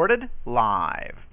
Recorded live.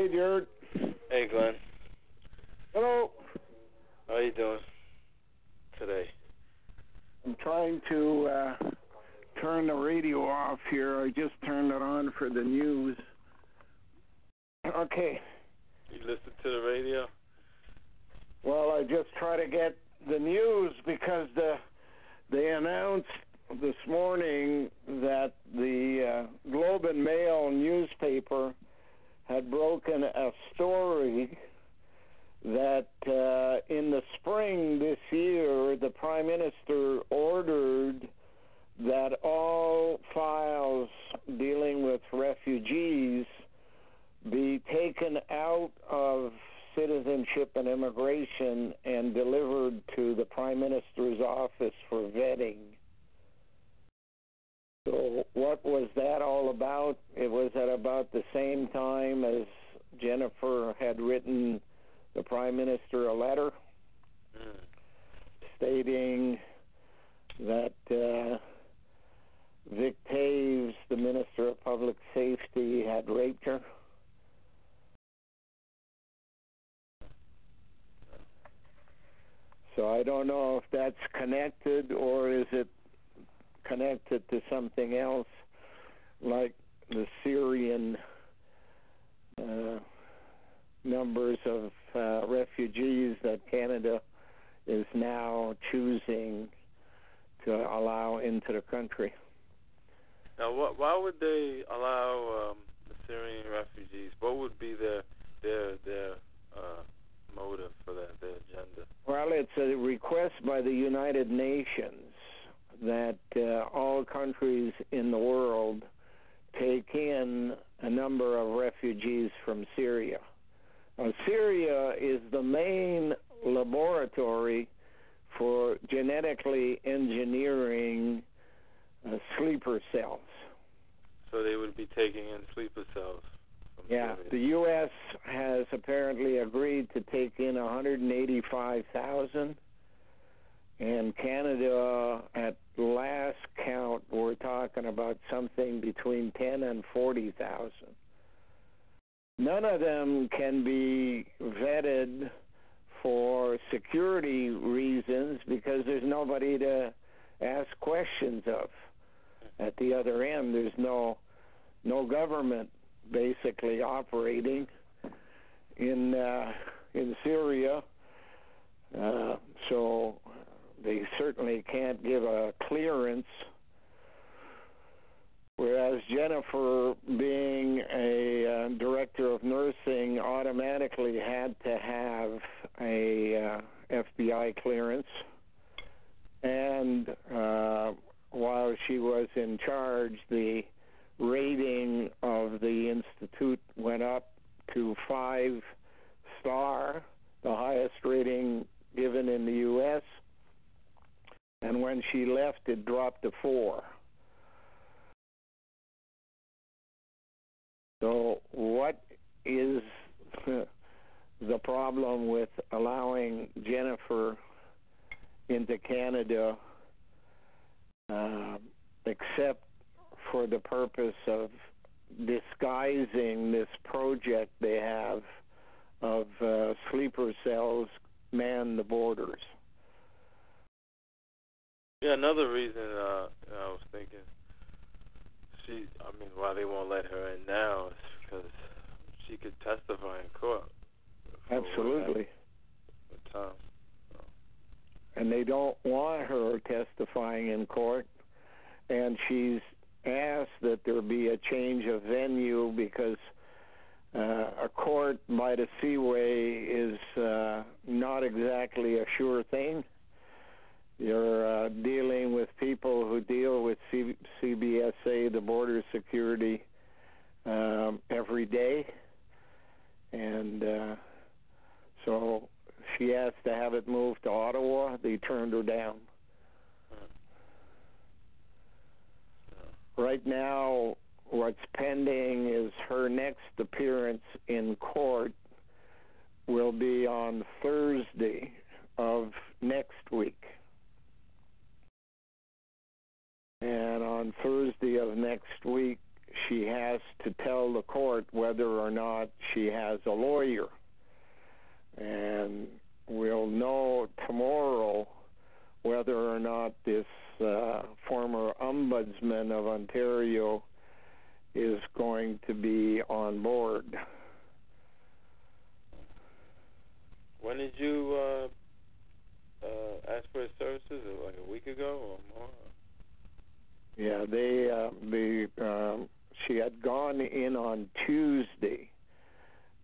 Hey, Jared. Hey, Glenn. Hello. How you doing today? I'm trying to uh, turn the radio off here. I just turned it on for the news. Okay. You listen to the radio? Well, I just try to get the news because the they announced this morning that the uh, Globe and Mail newspaper had broken a story that uh, in the spring this year, the Prime Minister ordered that all files dealing with refugees be taken out of citizenship and immigration and delivered to the Prime Minister's office for vetting. So, what was that all about? It was at about the same time as Jennifer had written the Prime Minister a letter Mm. stating that uh, Vic Toews, the Minister of Public Safety, had raped her. So I don't know if that's connected or is it connected to something else, like the Syrian uh, numbers of uh, refugees that Canada is now choosing to allow into the country. Now, what, why would they allow um, the Syrian refugees? What would be their their their uh, motive for that? Their agenda? Well, it's a request by the United Nations that uh, all countries in the world take in a number of refugees from Syria. Now, Syria is the main laboratory for genetically engineering uh, sleeper cells. So they would be taking in sleeper cells. Yeah, Syria. the U.S. has apparently agreed to take in 185,000, and Canada, at last count, we're talking about something between 10 and 40,000. None of them can be vetted for security reasons because there's nobody to ask questions of. At the other end, there's no no government basically operating in uh, in Syria, uh, so they certainly can't give a clearance. Whereas Jennifer, being a uh, director of nursing, automatically had to have a uh, FBI clearance, and uh, while she was in charge, the rating of the institute went up to five star, the highest rating given in the U.S. And when she left, it dropped to four. So, what is the problem with allowing Jennifer into Canada uh, except for the purpose of disguising this project they have of uh, sleeper cells man the borders. Yeah, another reason uh, I was thinking, she, I mean, why they won't let her in now is because she could testify in court. Absolutely. Tom. So. And they don't want her testifying in court, and she's asked that there be a change of venue because uh, a court by the Seaway is uh, not exactly a sure thing. You're uh, dealing with people who deal with C- CBSA, the border security, um, every day, and uh, so she asked to have it moved to Ottawa. They turned her down. Right now, what's pending is her next appearance in court will be on Thursday of next week. Thursday of next week, she has to tell the court whether or not she has a lawyer. And we'll know tomorrow whether or not this uh, former ombudsman of Ontario is going to be on board. When did you uh, uh, ask for his services? Like a week ago or more? Yeah, they uh, they um, she had gone in on Tuesday,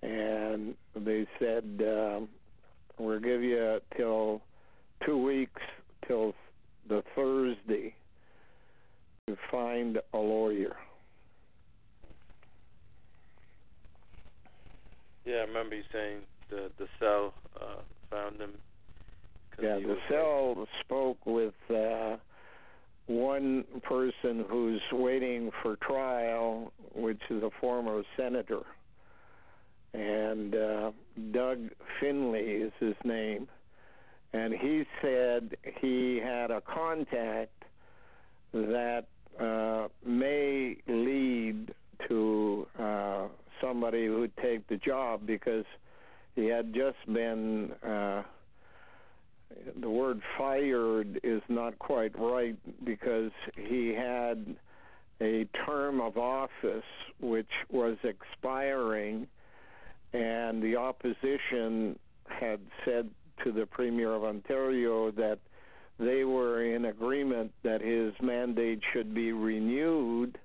and they said um, we'll give you till two weeks till the Thursday to find a lawyer. Yeah, I remember you saying the the cell uh, found him. Yeah, the cell spoke with uh, one person who's waiting for trial, which is a former senator, and uh, Doug Finley is his name, and he said he had a contact that uh, may lead to uh, somebody who would take the job because he had just been uh, the word fired is not quite right because he had a term of office which was expiring and the opposition had said to the premier of Ontario that they were in agreement that his mandate should be renewed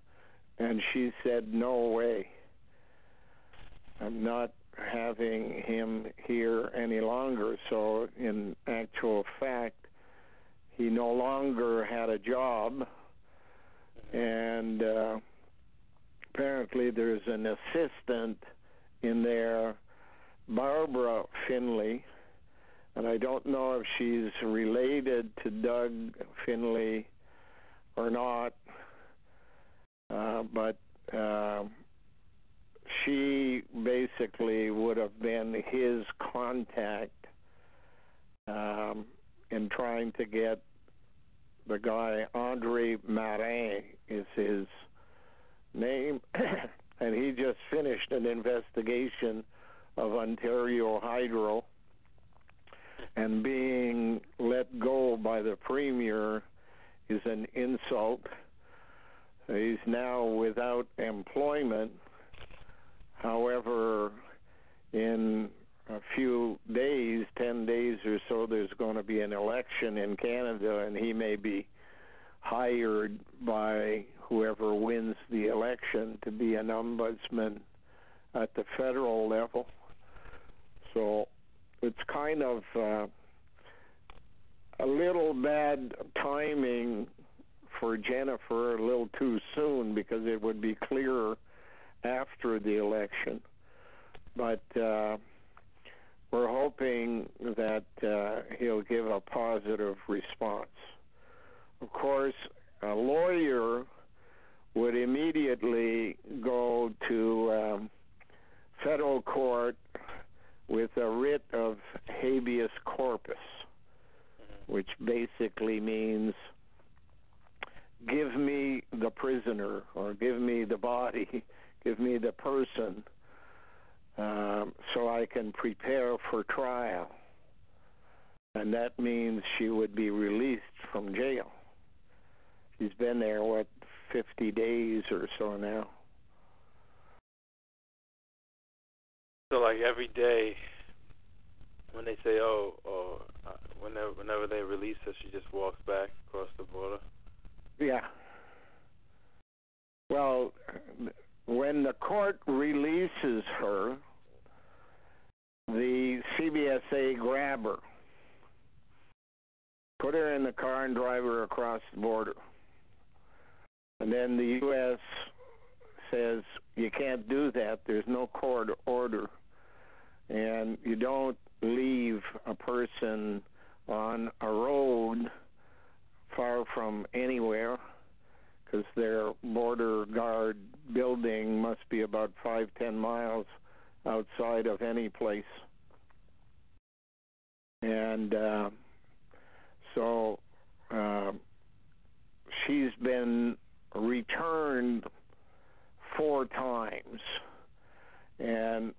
and she said no way. I'm not having him here any longer. So, in actual fact, he no longer had a job, and uh, apparently there's an assistant in there, Barbara Finley, and I don't know if she's related to Doug Finley or not, uh, but. Uh, she basically would have been his contact um, in trying to get the guy Andre Marin is his name, and he just finished an investigation of Ontario Hydro, and being let go by the premier is an insult. He's now without employment However, in a few days, 10 days or so, there's going to be an election in Canada, and he may be hired by whoever wins the election to be an ombudsman at the federal level. So it's kind of uh, a little bad timing for Jennifer, a little too soon, because it would be clearer after the election. But uh, we're hoping that uh, he'll give a positive response. Of course, a lawyer would immediately go to um, federal court with a writ of habeas corpus, which basically means give me the prisoner or give me the body give me the person um, so I can prepare for trial. And that means she would be released from jail. She's been there, what, 50 days or so now. So, like every day, when they say, "Oh," or uh, whenever whenever they release her, she just walks back across the border. Yeah. Well, when the court releases her, the CBSA grab her, put her in the car, and drive her across the border. And then the U.S. says you can't do that. There's no court order. And you don't leave a person on a road far from anywhere because their border guard building must be about five, ten miles outside of any place. And uh, so uh, she's been returned four times. And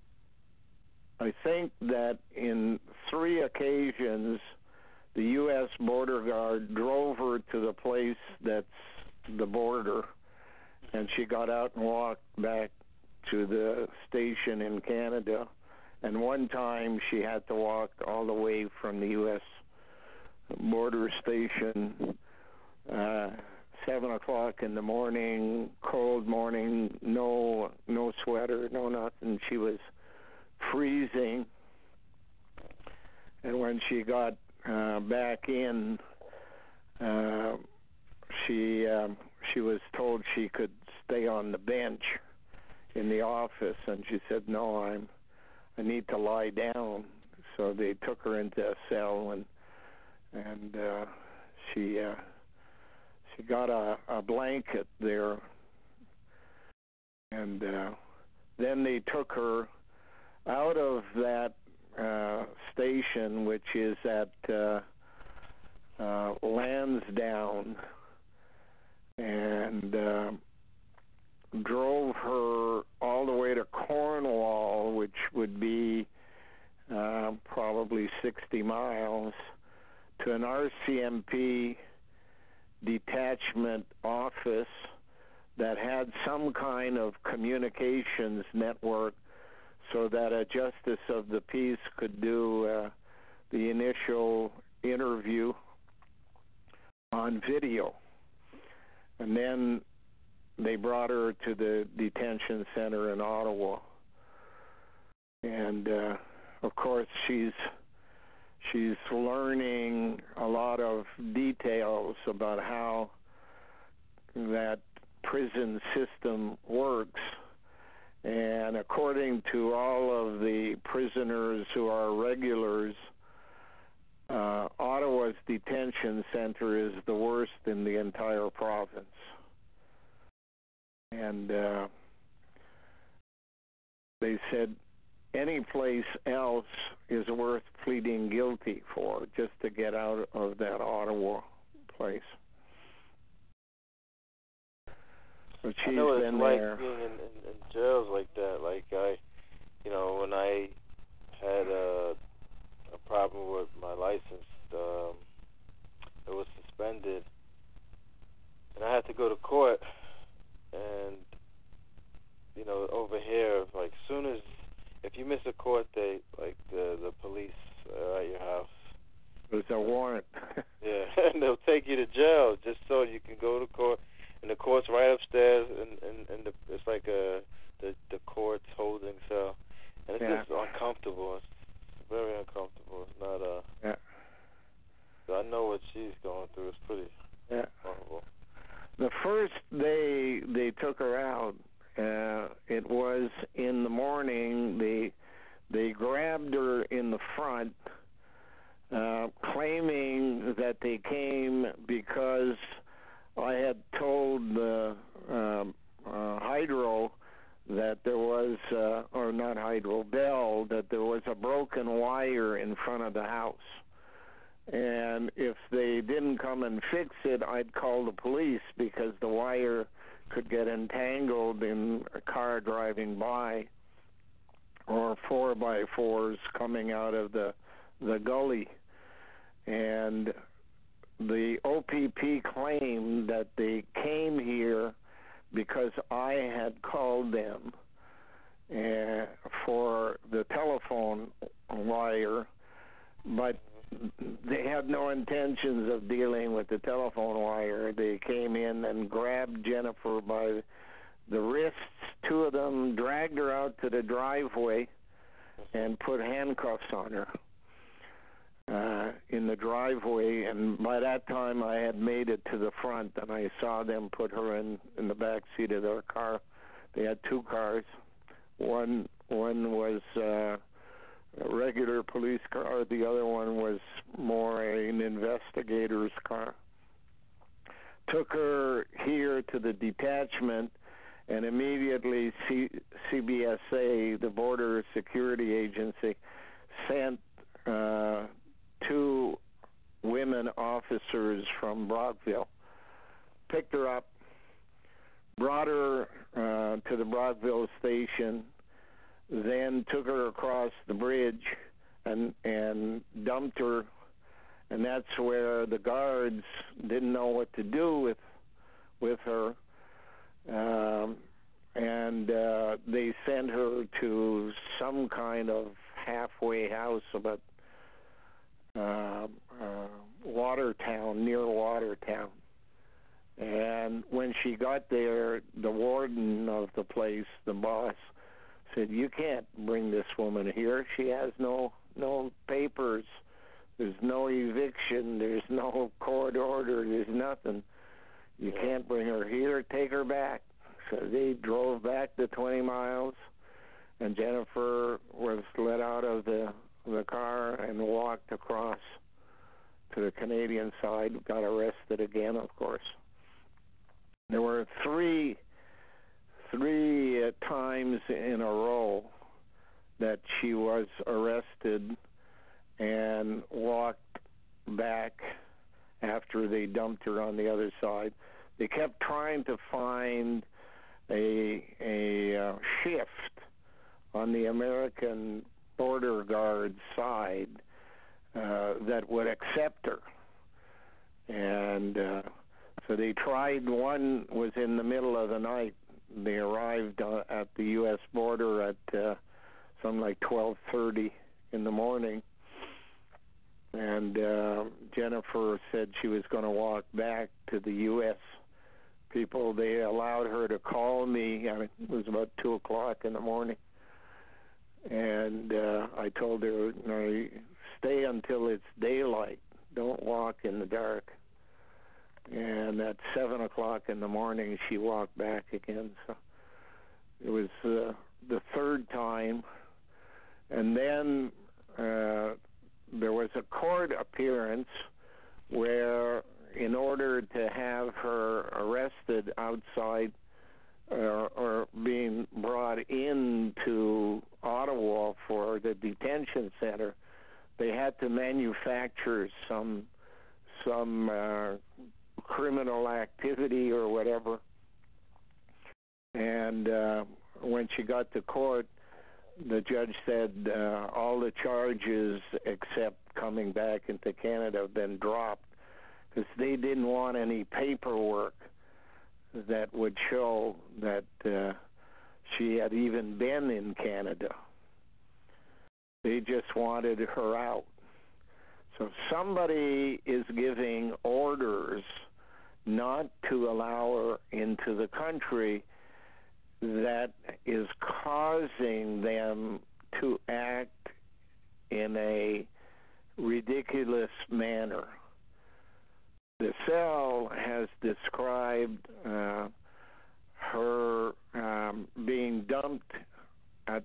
I think that in three occasions, the U.S. border guard drove her to the place that's the border, and she got out and walked back to the station in Canada. And one time she had to walk all the way from the U.S. border station, uh, seven o'clock in the morning, cold morning, no no sweater, no nothing. She was freezing. And when she got uh, back in, uh, she um, she was told she could stay on the bench in the office, and she said, "No, I'm I need to lie down." So they took her into a cell, and and uh, she uh, she got a, a blanket there, and uh, then they took her out of that uh, station, which is at uh, uh, Lansdowne, and uh, drove her all the way to Cornwall, which would be uh, probably 60 miles, to an RCMP detachment office that had some kind of communications network so that a justice of the peace could do uh, the initial interview on video. And then they brought her to the detention center in Ottawa. And uh, of course, she's she's learning a lot of details about how that prison system works and according to all of the prisoners who are regulars, uh, Ottawa's detention center is the worst in the entire province. And uh, they said any place else is worth pleading guilty for just to get out of that Ottawa place. But she's I know been it's there. like being in, in, in jails like that. Like I, you know, when I had a a problem with my license, um, it was suspended, and I had to go to court. And you know, over here, like as soon as if you miss a court date, like the the police are at your house. There's a warrant. yeah, and they'll take you to jail just so you can go to court and the court's right upstairs, and and, and the, it's like a station, then took her across the bridge and and dumped her, and that's where the guards didn't know what to do with with her, um, and uh, they sent her to some kind of halfway house about uh, uh, Watertown, near Watertown. And when she got there, the warden of the place, the boss, said, "You can't bring this woman here. She has no no papers. There's no eviction. There's no court order. There's nothing. You can't bring her here. Take her back." So they drove back the 20 miles, and Jennifer was let out of the the car and walked across to the Canadian side. Got arrested again, of course. There were three three uh, times in a row that she was arrested and walked back after they dumped her on the other side. They kept trying to find a a uh, shift on the American border guard side uh, that would accept her, and uh, so they tried. One was in the middle of the night. They arrived uh, at the U.S. border at uh, something like 12:30 in the morning, and uh, Jennifer said she was going to walk back to the U.S. people. They allowed her to call me. I mean, it was about two o'clock in the morning, and uh, I told her, "No, stay until it's daylight. Don't walk in the dark." And at seven o'clock in the morning, she walked back again. So it was uh, the third time, and then uh, there was a court appearance where, in order to have her arrested outside uh, or being brought into Ottawa for the detention center, they had to manufacture some some uh, criminal activity or whatever. And uh, when she got to court, the judge said uh, all the charges except coming back into Canada have been dropped because they didn't want any paperwork that would show that uh, she had even been in Canada. They just wanted her out. So somebody is giving orders not to allow her into the country that is causing them to act in a ridiculous manner. The cell has described uh, her um, being dumped at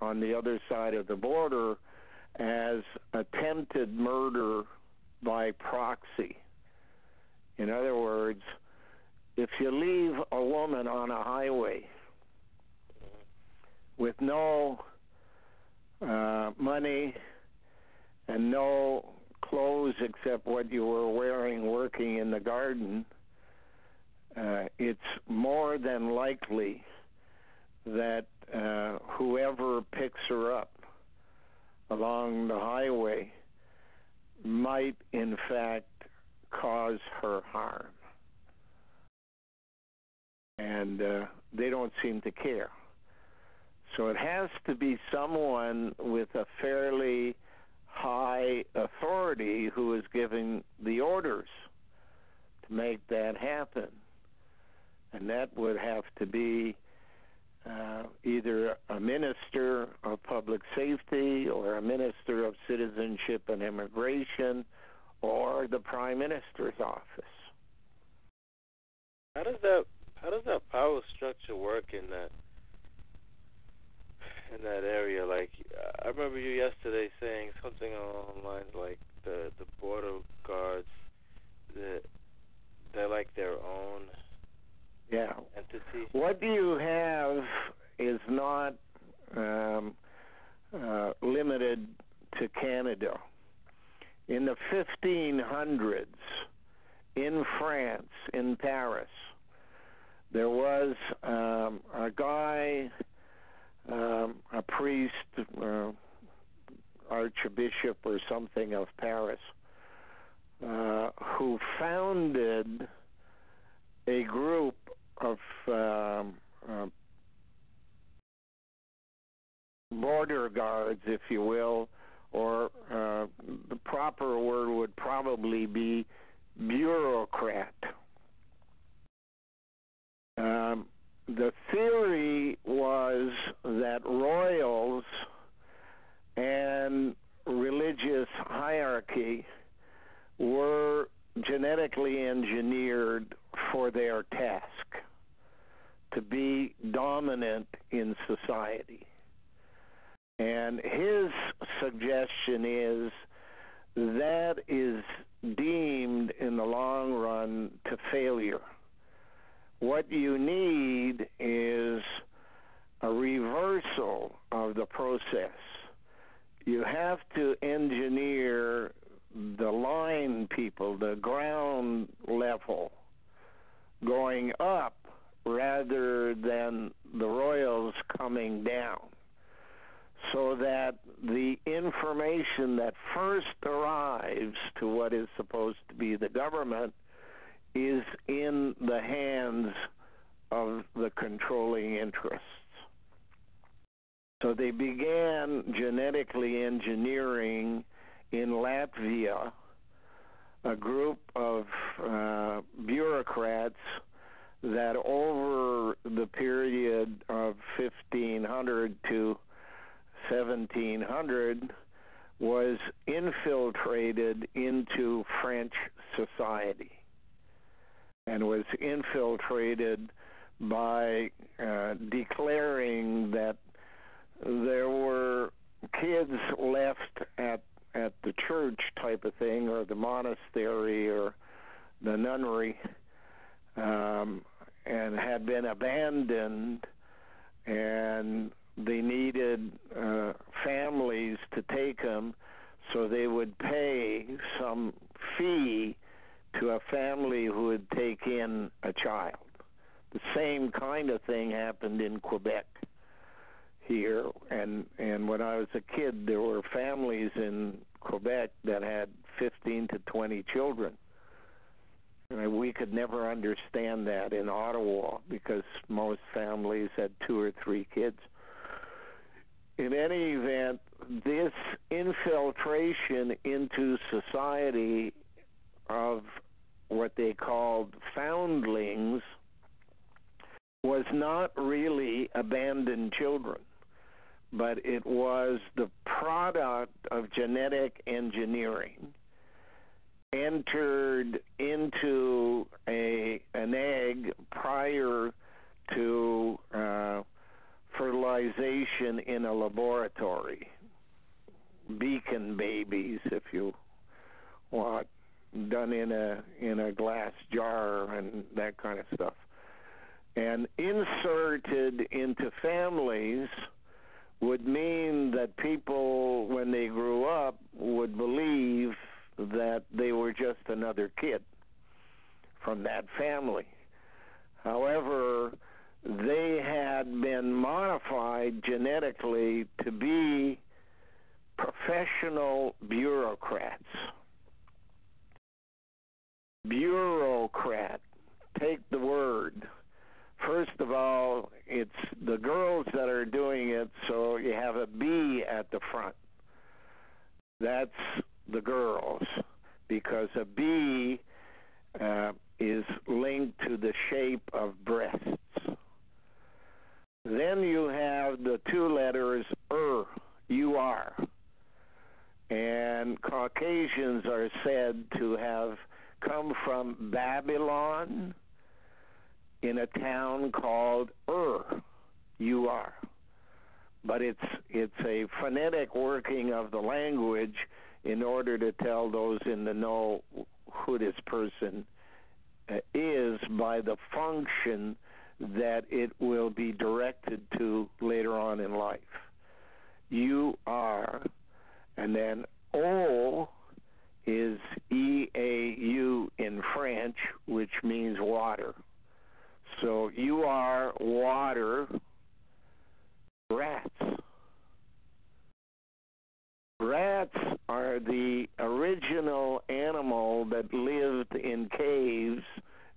on the other side of the border as attempted murder by proxy. In other words, if you leave a woman on a highway with no uh, money and no clothes except what you were wearing working in the garden, uh, it's more than likely that uh, whoever picks her up along the highway might, in fact, cause her harm. And uh, they don't seem to care. So it has to be someone with a fairly high authority who is giving the orders to make that happen. And that would have to be uh, either a minister of public safety or a minister of citizenship and immigration or the prime minister's office. How does that how does that power structure work in that in that area? Like I remember you yesterday saying something along the lines like the the border guards that they're like their own yeah. entity. What do you have is not um, uh, limited to Canada. In the 1500s, in France, in Paris, there was um, a guy, um, a priest, uh, archbishop or something of Paris, uh, who founded a group of um, uh, border guards, if you will, or uh, the proper word would probably be bureaucrat. Um, the theory was that royals and religious hierarchy were genetically engineered for their task to be dominant in society. And his suggestion is that is deemed in the long run to failure. What you need is a reversal of the process. You have to engineer the line people, the ground level, going up rather than the royals coming down. So that the information that first arrives to what is supposed to be the government is in the hands of the controlling interests. So they began genetically engineering in Latvia a group of uh, bureaucrats that over the period of 1500 to 1700 was infiltrated into French society and was infiltrated by uh, declaring that there were kids left at at the church type of thing or the monastery or the nunnery um, and had been abandoned, and they needed uh, families to take them, so they would pay some fee to a family who would take in a child. The same kind of thing happened in Quebec here and and when I was a kid there were families in Quebec that had 15 to 20 children And we could never understand that in Ottawa because most families had two or three kids. In any event, this infiltration into society of what they called foundlings was not really abandoned children, but it was the product of genetic engineering entered into a an egg prior to uh, fertilization in a laboratory. Beacon babies, if you want, done in a in a glass jar and that kind of stuff, and inserted into families would mean that people, when they grew up, would believe that they were just another kid from that family. However, they had been modified genetically to be professional bureaucrats. Bureaucrat, take the word. First of all, it's the girls that are doing it, so you have a B at the front. That's the girls, because a B uh, is linked to the shape of breasts. Then you have the two letters er, you are. And Caucasians are said to have come from Babylon in a town called Ur, you are. But it's it's a phonetic working of the language in order to tell those in the know who this person uh, is by the function that it will be directed to later on in life. You are, and then O is E A U in French, which means water. So you are water rats. Rats are the original animal that lived in caves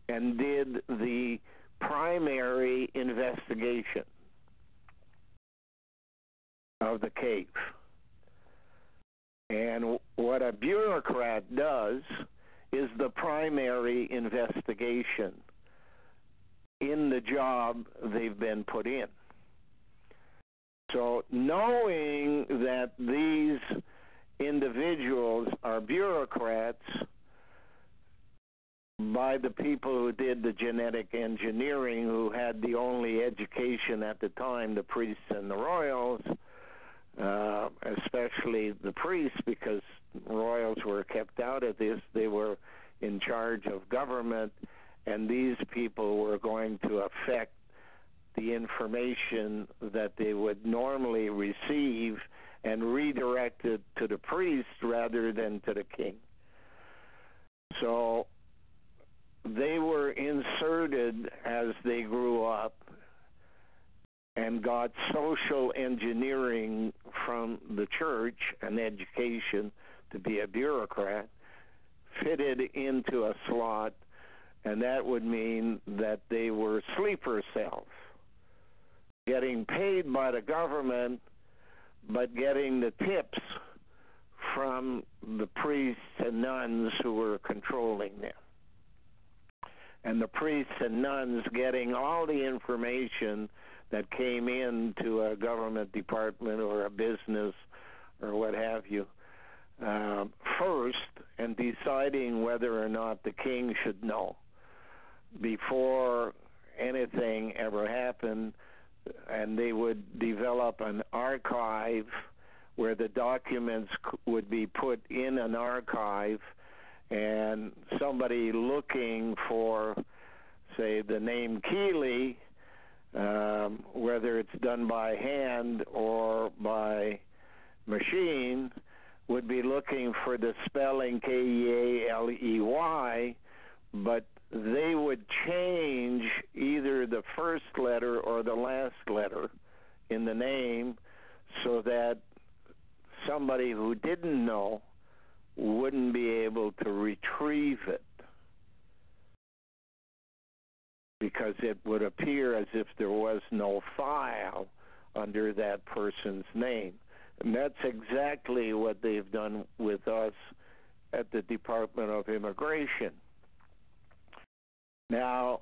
and did the primary investigation of the cave. And what a bureaucrat does is the primary investigation in the job they've been put in. So, knowing that these individuals are bureaucrats by the people who did the genetic engineering, who had the only education at the time, the priests and the royals, uh, especially the priests, because royals were kept out of this. They were in charge of government, and these people were going to affect the information that they would normally receive and redirect it to the priest rather than to the king. So they were inserted as they grew up and got social engineering from the church and education to be a bureaucrat, fitted into a slot, and that would mean that they were sleeper cells, getting paid by the government, but getting the tips from the priests and nuns who were controlling them and the priests and nuns getting all the information that came in to a government department or a business or what have you uh, first and deciding whether or not the king should know before anything ever happened and they would develop an archive where the documents would be put in an archive and somebody looking for, say, the name Keeley, um, whether it's done by hand or by machine, would be looking for the spelling K E A L E Y, but they would change either the first letter or the last letter in the name so that somebody who didn't know wouldn't be able to retrieve it because it would appear as if there was no file under that person's name. And that's exactly what they've done with us at the Department of Immigration. Now,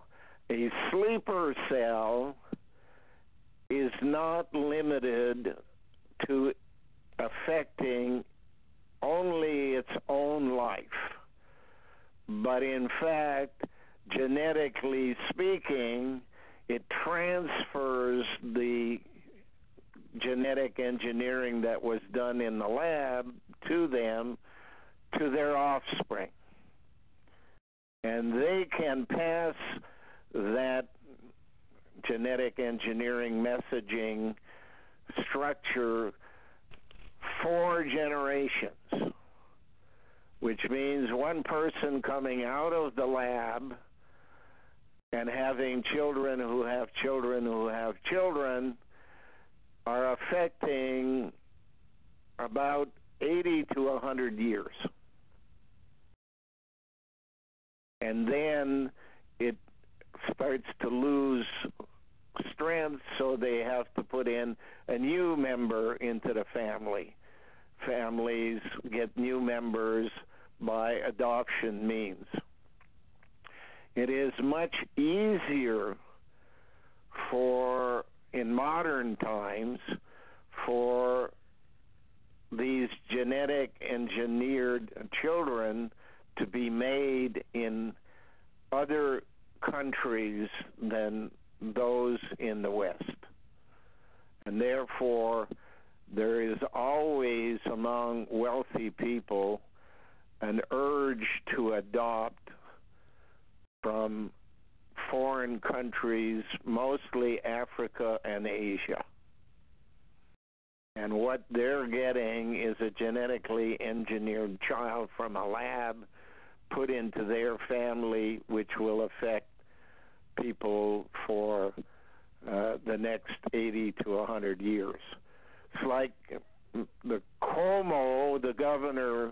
a sleeper cell is not limited to affecting only its own life. But in fact, genetically speaking, it transfers the genetic engineering that was done in the lab to them to their offspring. And they can pass that genetic engineering messaging structure four generations, which means one person coming out of the lab and having children who have children who have children are affecting about 80 to 100 years. And then it starts to lose strength, so they have to put in a new member into the family. Families get new members by adoption means. It is much easier for, in modern times, for these genetic engineered children to be made in other countries than those in the West. And therefore, there is always among wealthy people an urge to adopt from foreign countries, mostly Africa and Asia. And what they're getting is a genetically engineered child from a lab put into their family, which will affect people for uh, the next 80 to 100 years. It's like the Cuomo, the governor,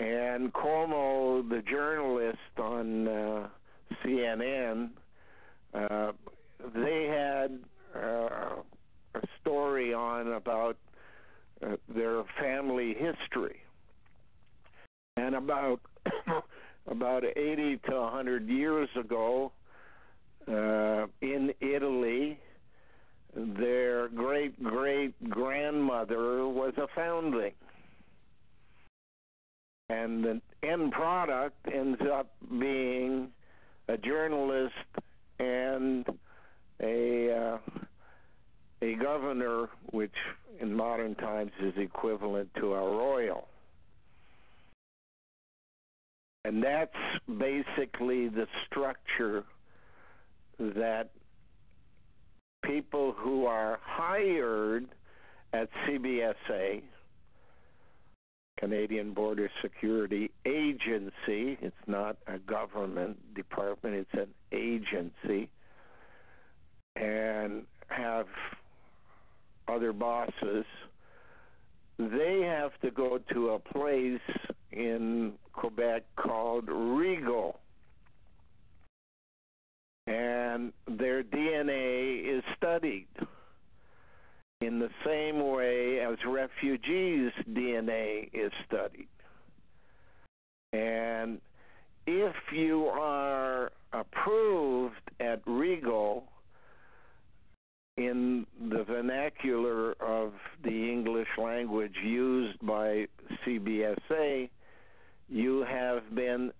and Cuomo, the journalist on uh, CNN, uh, they had uh, a story on about uh, their family history, and about about 80 to 100 years ago, uh, in Italy, their great great grandmother was a foundling. And the end product ends up being a journalist and a uh, a governor, which in modern times is equivalent to a royal. And that's basically the structure that people who are hired at CBSA, Canadian Border Security Agency, it's not a government department, it's an agency, and have other bosses, they have to go to a place in Quebec called Rigaud and their DNA is studied in the same way as refugees' DNA is studied. And if you are approved at Rigaud in the vernacular of the English language used by CBSA, you have been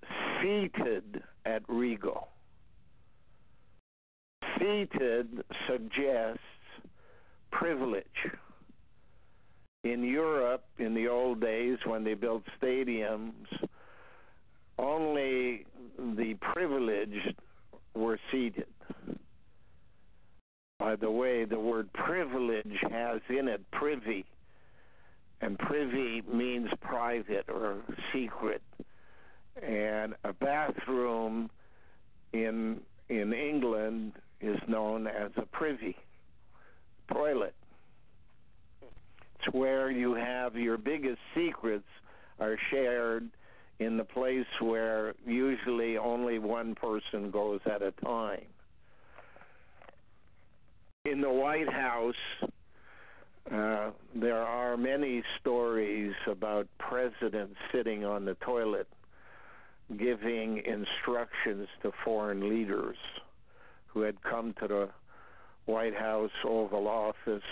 seated at Rigaud seated suggests privilege. In Europe, in the old days when they built stadiums, only the privileged were seated. By the way, the word privilege has in it privy, and privy means private or secret. And a bathroom in in England is known as a privy toilet. It's where you have your biggest secrets are shared in the place where usually only one person goes at a time. In the White House, uh, there are many stories about presidents sitting on the toilet giving instructions to foreign leaders who had come to the White House Oval Office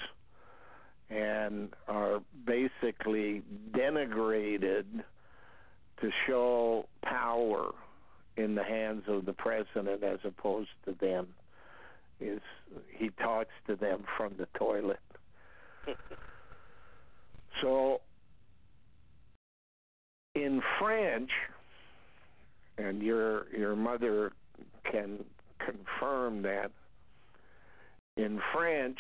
and are basically denigrated to show power in the hands of the president as opposed to them is he talks to them from the toilet. So in french and your your mother can confirm that in French,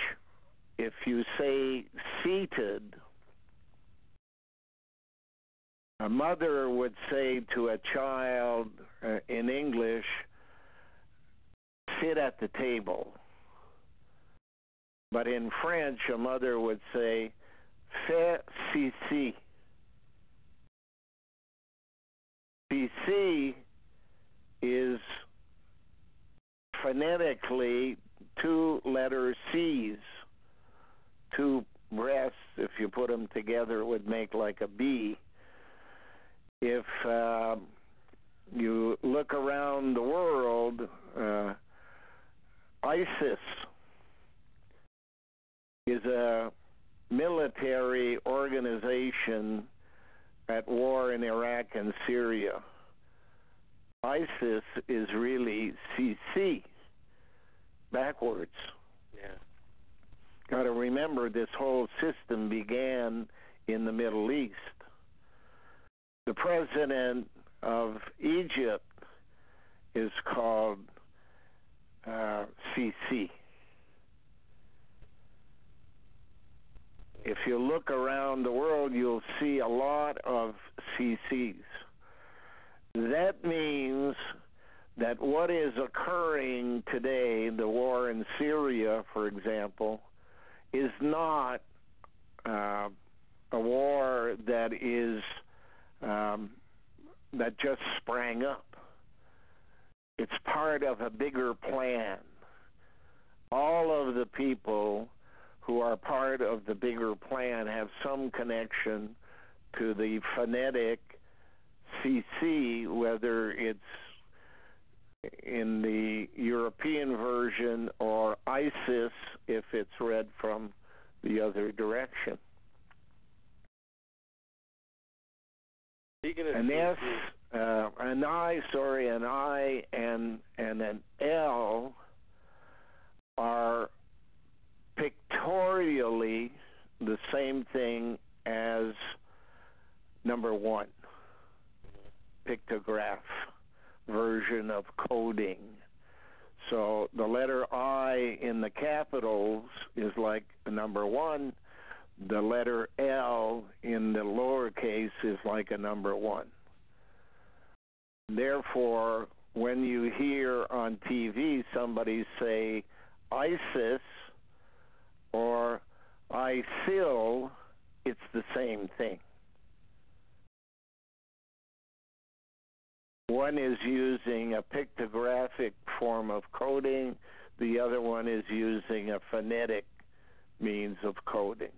if you say seated, a mother would say to a child uh, in English, sit at the table. But in French, a mother would say, "Fais ceci." CC is phonetically two letter C's. Two breasts, if you put them together, it would make like a B. If uh, you look around the world, uh, ISIS is a military organization at war in Iraq and Syria. ISIS is really CC, backwards. Yeah. Got to remember this whole system began in the Middle East. The president of Egypt is called uh, CC. If you look around the world, you'll see a lot of CCs. That means that what is occurring today, the war in Syria, for example, is not uh, a war that is um, that just sprang up. It's part of a bigger plan. All of the people who are part of the bigger plan have some connection to the phonetic CC, whether it's in the European version or ISIS if it's read from the other direction. An S, uh, an I, sorry, an I and and an L are pictorially the same thing as number one pictograph version of coding. So the letter I in the capitals is like a number one. The letter L in the lowercase is like a number one. Therefore, when you hear on TV somebody say ISIS or ISIL, it's the same thing. One is using a pictographic form of coding, the other one is using a phonetic means of coding.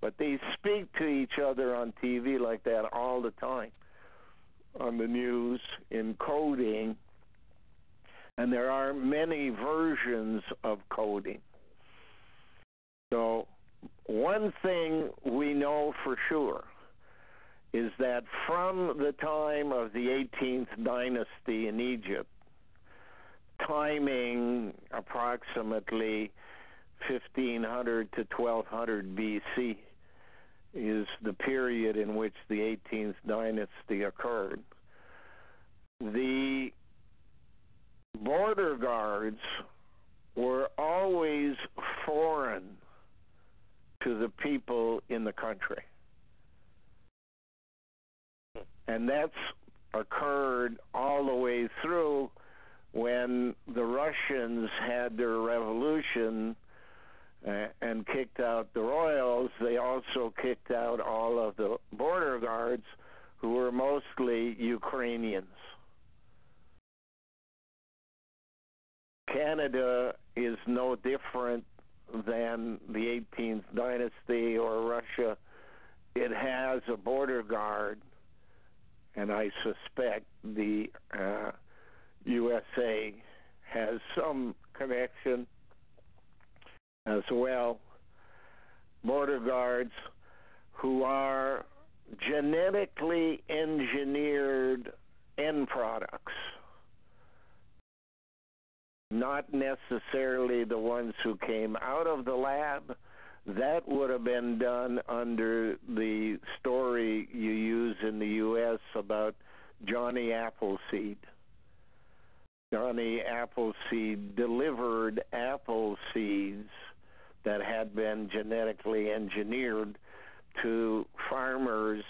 But they speak to each other on TV like that all the time, on the news, in coding, and there are many versions of coding. So, one thing we know for sure is that from the time of the 18th dynasty in Egypt, timing approximately 1500 to 1200 BC is the period in which the 18th dynasty occurred. The border guards were always foreign to the people in the country. And that's occurred all the way through when the Russians had their revolution uh, and kicked out the royals. They also kicked out all of the border guards who were mostly Ukrainians. Canada is no different than the 18th dynasty or Russia. It has a border guard and I suspect the uh, USA has some connection as well. Border guards who are genetically engineered end products, not necessarily the ones who came out of the lab that would have been done under the story you use in the U.S. about Johnny Appleseed. Johnny Appleseed delivered apple seeds that had been genetically engineered to farmers,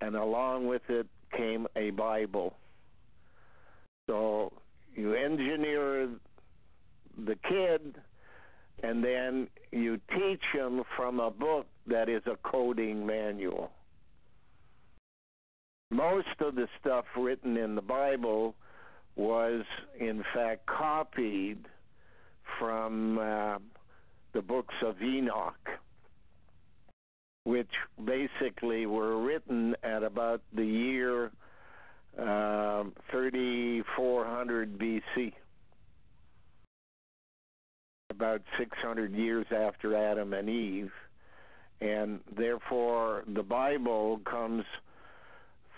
and along with it came a Bible. So you engineer the kid, and then you teach them from a book that is a coding manual. Most of the stuff written in the Bible was, in fact, copied from uh, the books of Enoch, which basically were written at about the year uh, 3400 BC, about 600 years after Adam and Eve. And therefore, the Bible comes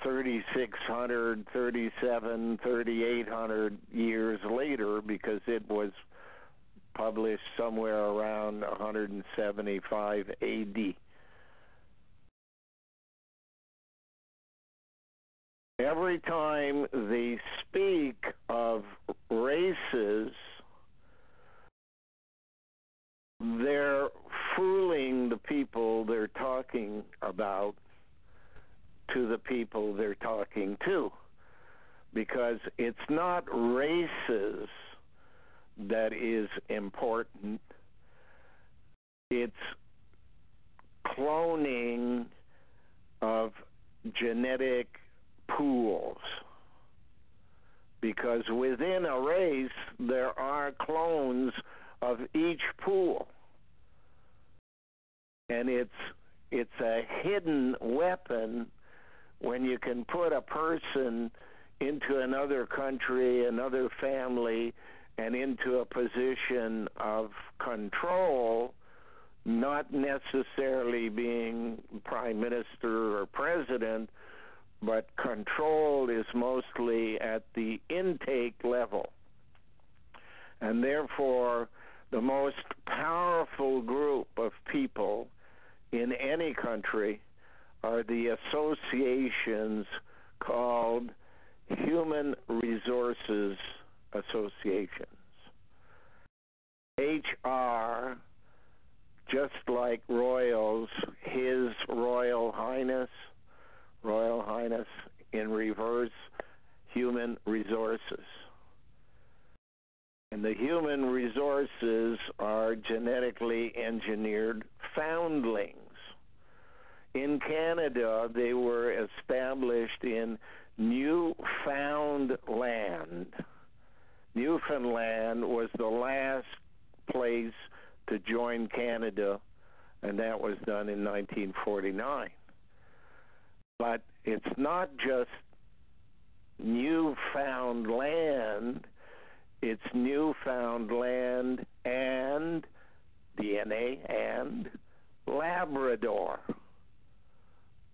3600, 37, 3800 years later because it was published somewhere around 175 AD. Every time they speak of races, they're fooling the people they're talking about to the people they're talking to. Because it's not races that is important, it's cloning of genetic pools. Because within a race, there are clones of each pool. And it's it's a hidden weapon when you can put a person into another country, another family, and into a position of control, not necessarily being prime minister or president, but control is mostly at the intake level. And therefore, the most powerful group of people in any country are the associations called Human Resources Associations. HR, just like royals, His Royal Highness, Royal Highness in reverse, Human Resources. And the human resources are genetically engineered foundlings in Canada, they were established in Newfoundland. Newfoundland was the last place to join Canada, and that was done in 1949. But it's not just Newfoundland, it's Newfoundland and DNA and Labrador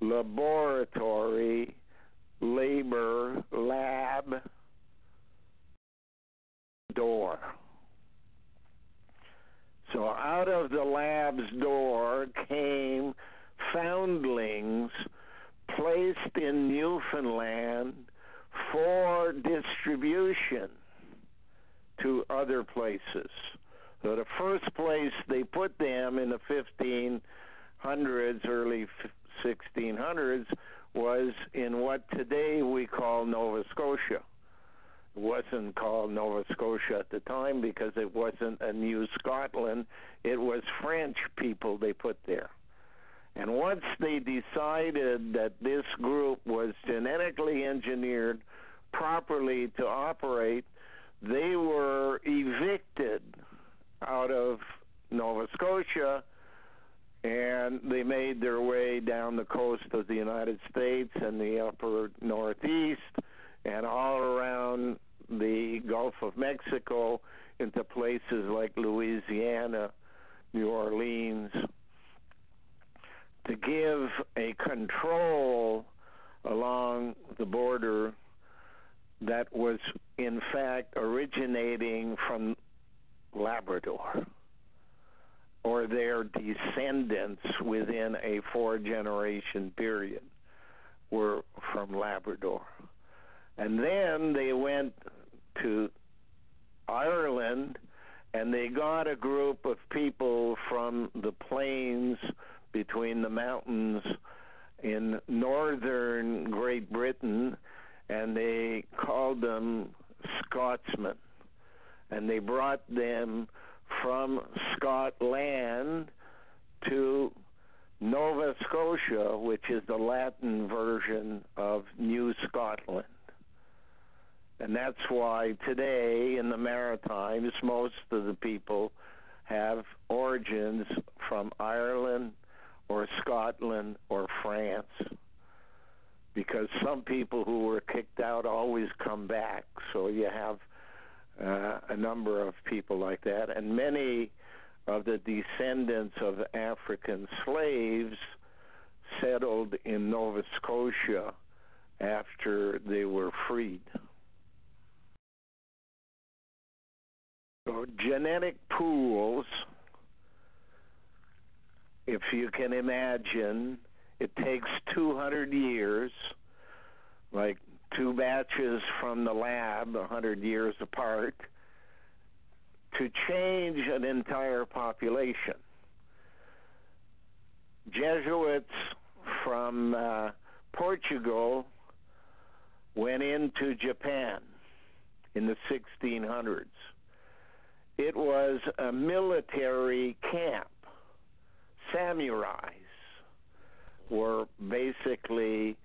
laboratory, labor, lab, door. So out of the lab's door came foundlings placed in Newfoundland for distribution to other places. So the first place they put them in the 1500s, early 1600s was in what today we call Nova Scotia. It wasn't called Nova Scotia at the time because it wasn't a new Scotland. It was French people they put there. And once they decided that this group was genetically engineered properly to operate, they were evicted out of Nova Scotia and they made their way down the coast of the United States and the upper Northeast and all around the Gulf of Mexico into places like Louisiana, New Orleans, to give a control along the border that was in fact originating from Labrador or their descendants within a four generation period were from Labrador. And then they went to Ireland and they got a group of people from the plains between the mountains in northern Great Britain and they called them Scotsmen, and they brought them from Scotland to Nova Scotia, which is the Latin version of New Scotland. And that's why today in the Maritimes, most of the people have origins from Ireland or Scotland or France. Because some people who were kicked out always come back. So you have uh, a number of people like that. And many of the descendants of African slaves settled in Nova Scotia after they were freed. So, genetic pools, if you can imagine, it takes 200 years, like two batches from the lab, 100 years apart, to change an entire population. Jesuits from uh, Portugal went into Japan in the 1600s. It was a military camp. Samurais were basically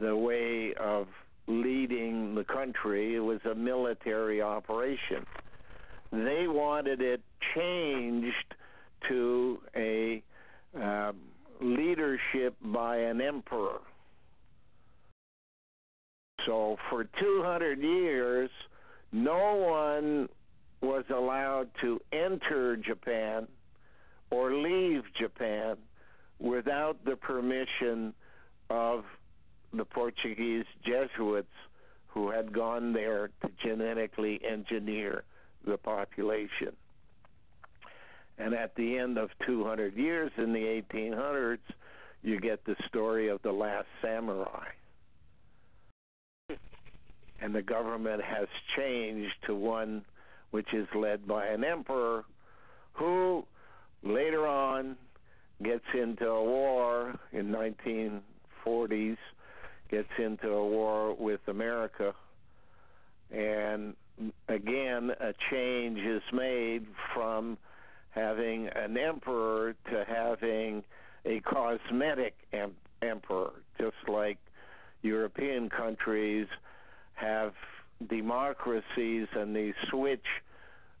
the way of leading the country. It was a military operation. They wanted it changed to a uh, leadership by an emperor. So for 200 years, no one was allowed to enter Japan or leave Japan without the permission of the Portuguese Jesuits who had gone there to genetically engineer the population. And at the end of 200 years in the 1800s, you get the story of the last samurai. And the government has changed to one which is led by an emperor who later on gets into a war in 1940s gets into a war with America. And again a change is made from having an emperor to having a cosmetic em- emperor just like European countries have democracies and they switch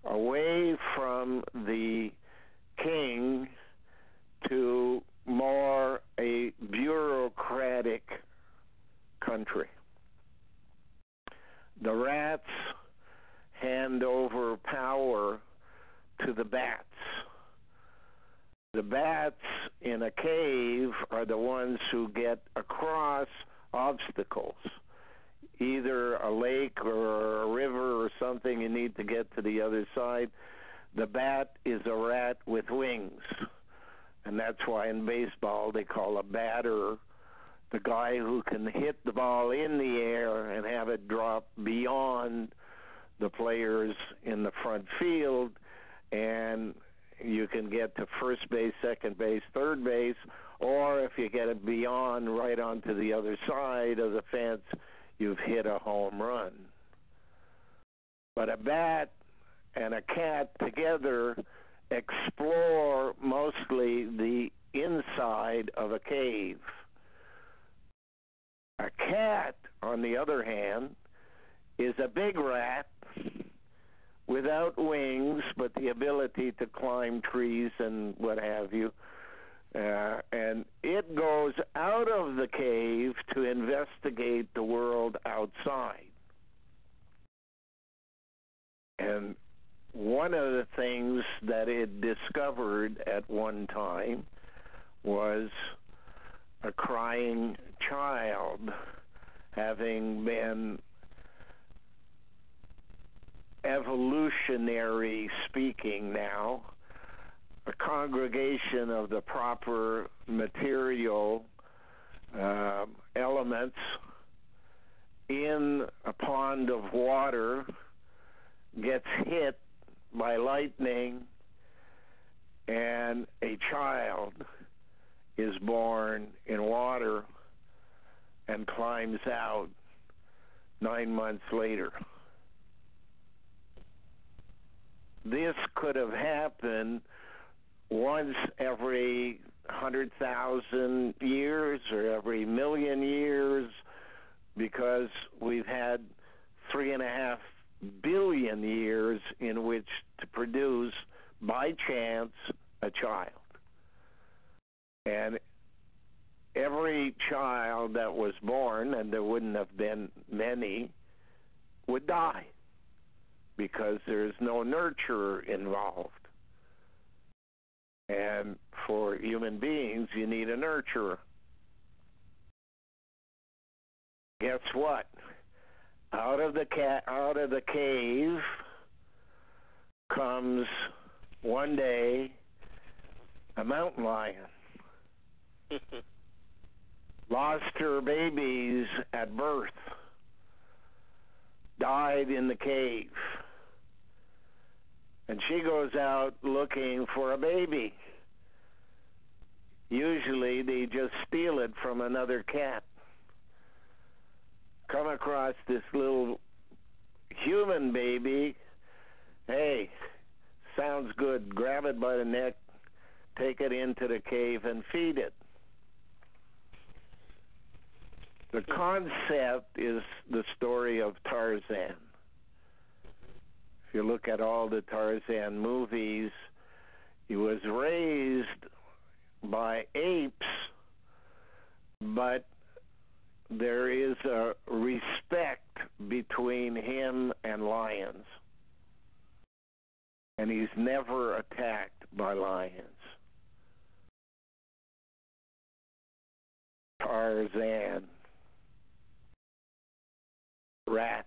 away from the king to more a bureaucratic country. The rats hand over power to the bats. The bats in a cave are the ones who get across obstacles either a lake or a river or something, you need to get to the other side. The bat is a rat with wings. And that's why in baseball they call a batter the guy who can hit the ball in the air and have it drop beyond the players in the front field and you can get to first base, second base, third base, or if you get it beyond right onto the other side of the fence, you've hit a home run. But a bat and a cat together explore mostly the inside of a cave. A cat, on the other hand, is a big rat without wings but the ability to climb trees and what have you uh, and it goes out of the cave to investigate the world outside. And one of the things that it discovered at one time was a crying child having been evolutionary speaking now a congregation of the proper material uh, elements in a pond of water gets hit by lightning and a child is born in water and climbs out nine months later. this could have happened once every hundred thousand years or every million years because we've had three and a half billion years in which to produce by chance a child. And every child that was born, and there wouldn't have been many, would die because there's no nurture involved. And for human beings, you need a nurturer. Guess what? Out of the ca- out of the cave comes one day a mountain lion. Lost her babies at birth. Died in the cave and she goes out looking for a baby. Usually they just steal it from another cat. Come across this little human baby. Hey, sounds good. Grab it by the neck, take it into the cave, and feed it. The concept is the story of Tarzan If you look at all the Tarzan movies, he was raised by apes, but there is a respect between him and lions. And he's never attacked by lions. Tarzan. Rat.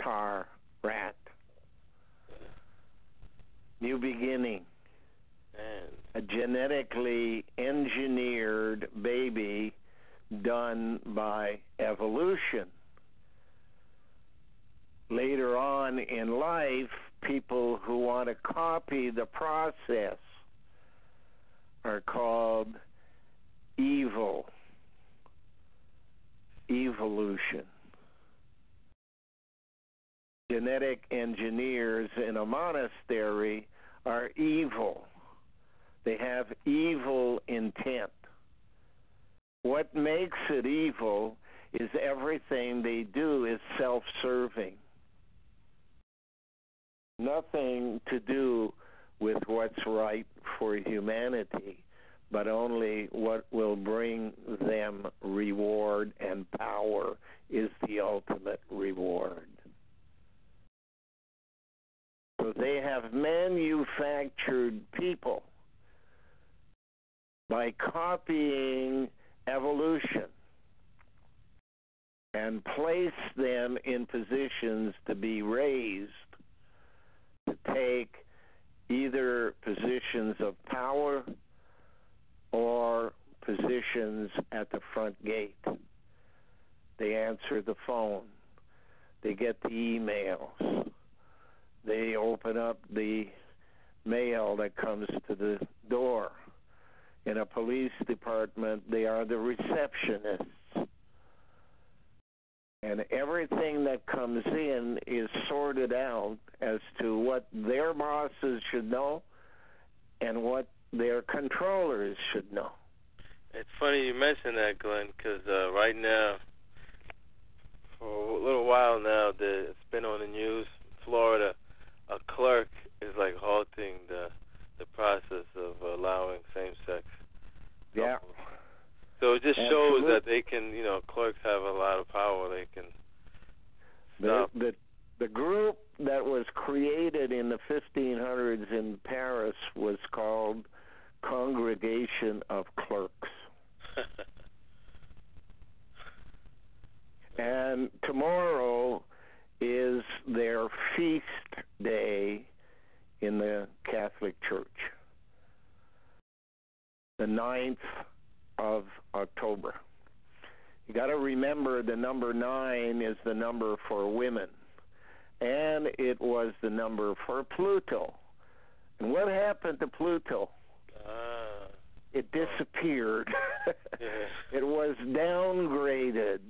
Tar. Rat new beginning. Man. A genetically engineered baby done by evolution. Later on in life, people who want to copy the process are called evil. Evolution genetic engineers in a monastery are evil. They have evil intent. What makes it evil is everything they do is self serving. Nothing to do with what's right for humanity, but only what will bring them reward and power is the ultimate reward. So they have manufactured people by copying evolution and place them in positions to be raised to take either positions of power or positions at the front gate. They answer the phone. They get the emails they open up the mail that comes to the door. In a police department, they are the receptionists. And everything that comes in is sorted out as to what their bosses should know and what their controllers should know. It's funny you mentioned that, Glenn, because uh, right now, for a little while now, the, it's been on the news. Florida a clerk is like halting the the process of allowing same sex. Yeah. So it just Absolutely. shows that they can, you know, clerks have a lot of power. They can the, the the group that was created in the 1500s in Paris was called Congregation of Clerks. and tomorrow is their feast day in the Catholic Church. The 9th of October. You got to remember the number 9 is the number for women. And it was the number for Pluto. And what happened to Pluto? Ah. It disappeared. Yeah. it was downgraded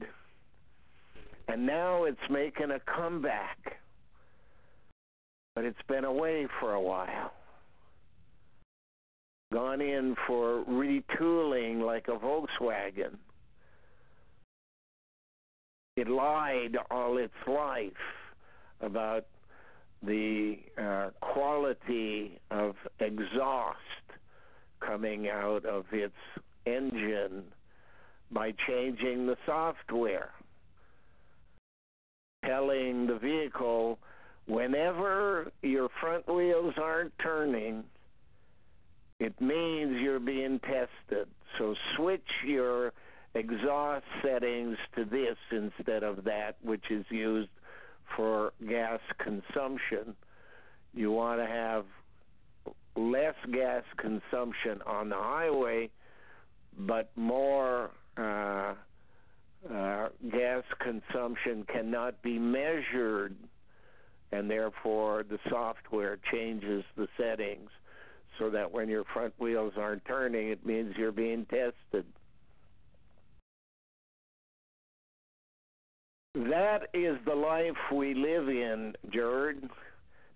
and now it's making a comeback. but it's been away for a while. Gone in for retooling like a Volkswagen. It lied all its life about the uh, quality of exhaust coming out of its engine by changing the software, telling the vehicle whenever your front wheels aren't turning, it means you're being tested. So switch your exhaust settings to this instead of that, which is used for gas consumption. You want to have less gas consumption on the highway, but more uh, uh, gas consumption cannot be measured, and therefore the software changes the settings so that when your front wheels aren't turning, it means you're being tested. That is the life we live in, Jared.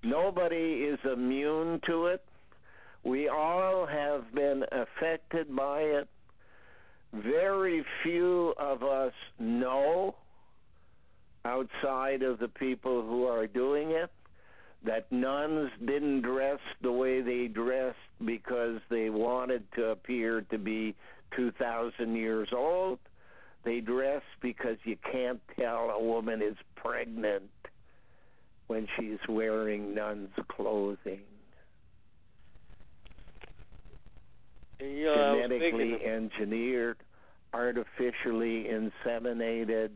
Nobody is immune to it. We all have been affected by it. Very few of us know outside of the people who are doing it that nuns didn't dress the way they dressed because they wanted to appear to be 2,000 years old. They dress because you can't tell a woman is pregnant when she's wearing nun's clothing. Yeah, Genetically engineered, artificially inseminated,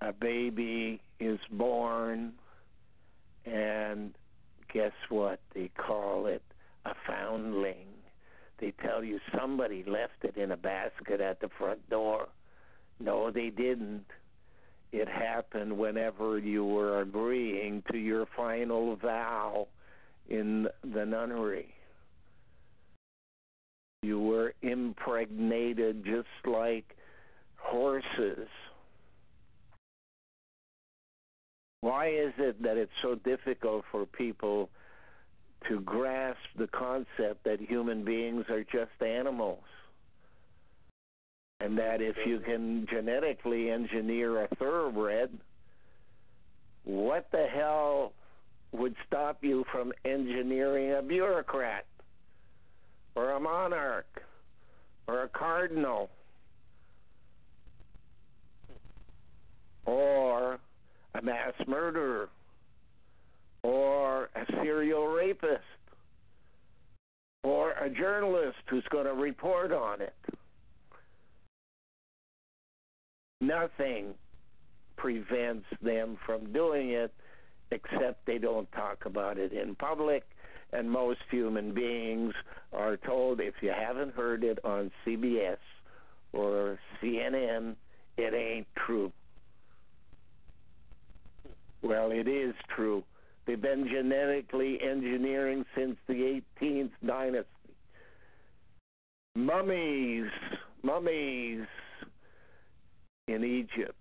a baby is born, and guess what? They call it a foundling. They tell you somebody left it in a basket at the front door. No, they didn't. It happened whenever you were agreeing to your final vow in the nunnery. You were impregnated just like horses. Why is it that it's so difficult for people to grasp the concept that human beings are just animals? and that if you can genetically engineer a thoroughbred, what the hell would stop you from engineering a bureaucrat or a monarch or a cardinal or a mass murderer or a serial rapist or a journalist who's going to report on it? nothing prevents them from doing it except they don't talk about it in public and most human beings are told if you haven't heard it on CBS or CNN it ain't true well it is true they've been genetically engineering since the 18th dynasty mummies mummies in Egypt.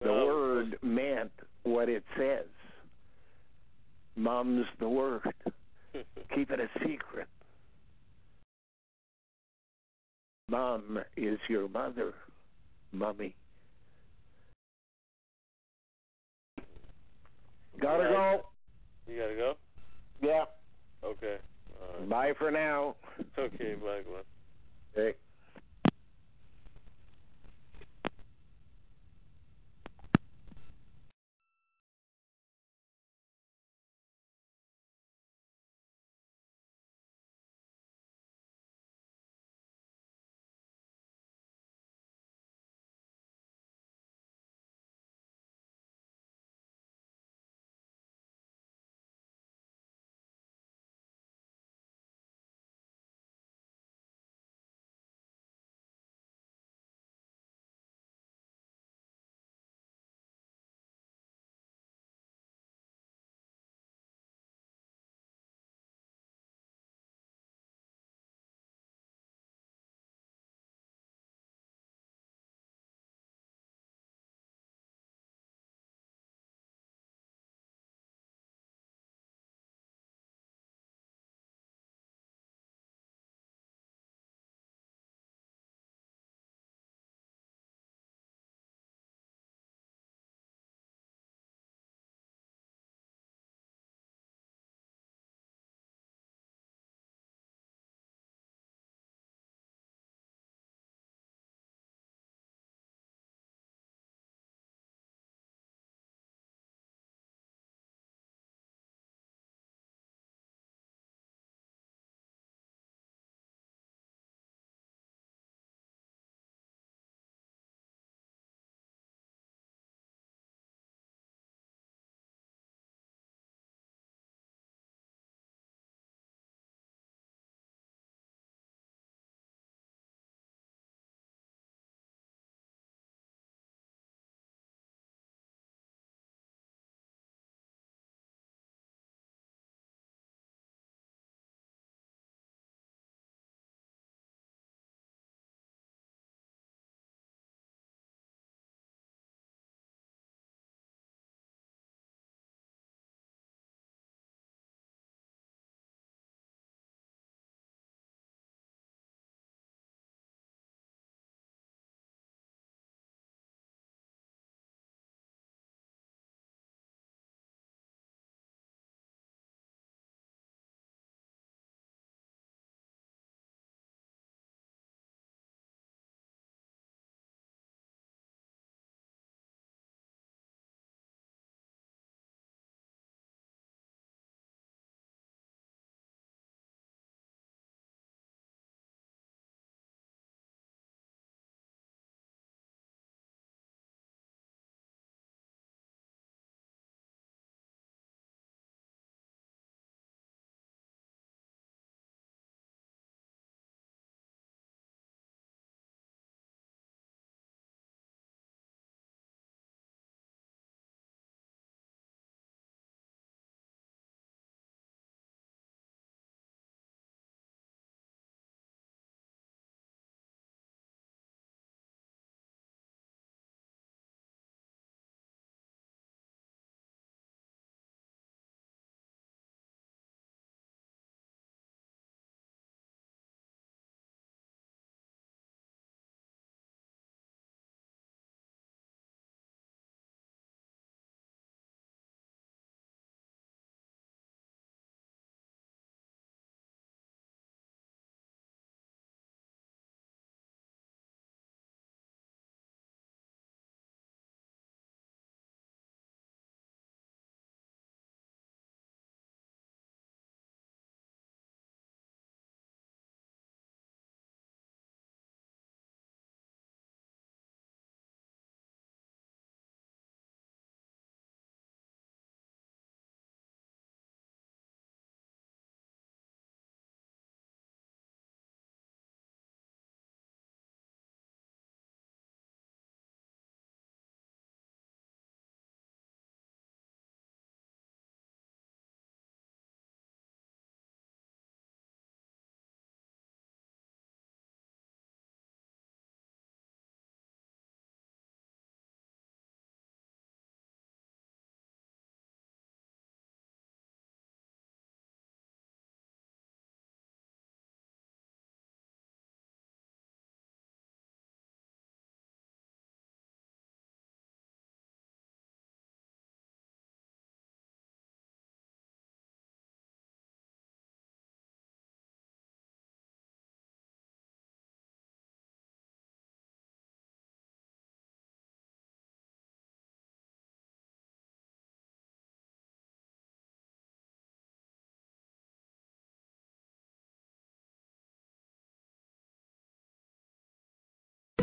The word meant what it says. Mum's the word. Keep it a secret. Mom is your mother, mummy. Gotta go. You gotta go? Yeah. Okay. Right. Bye for now. Okay, bye, Glenn. Okay.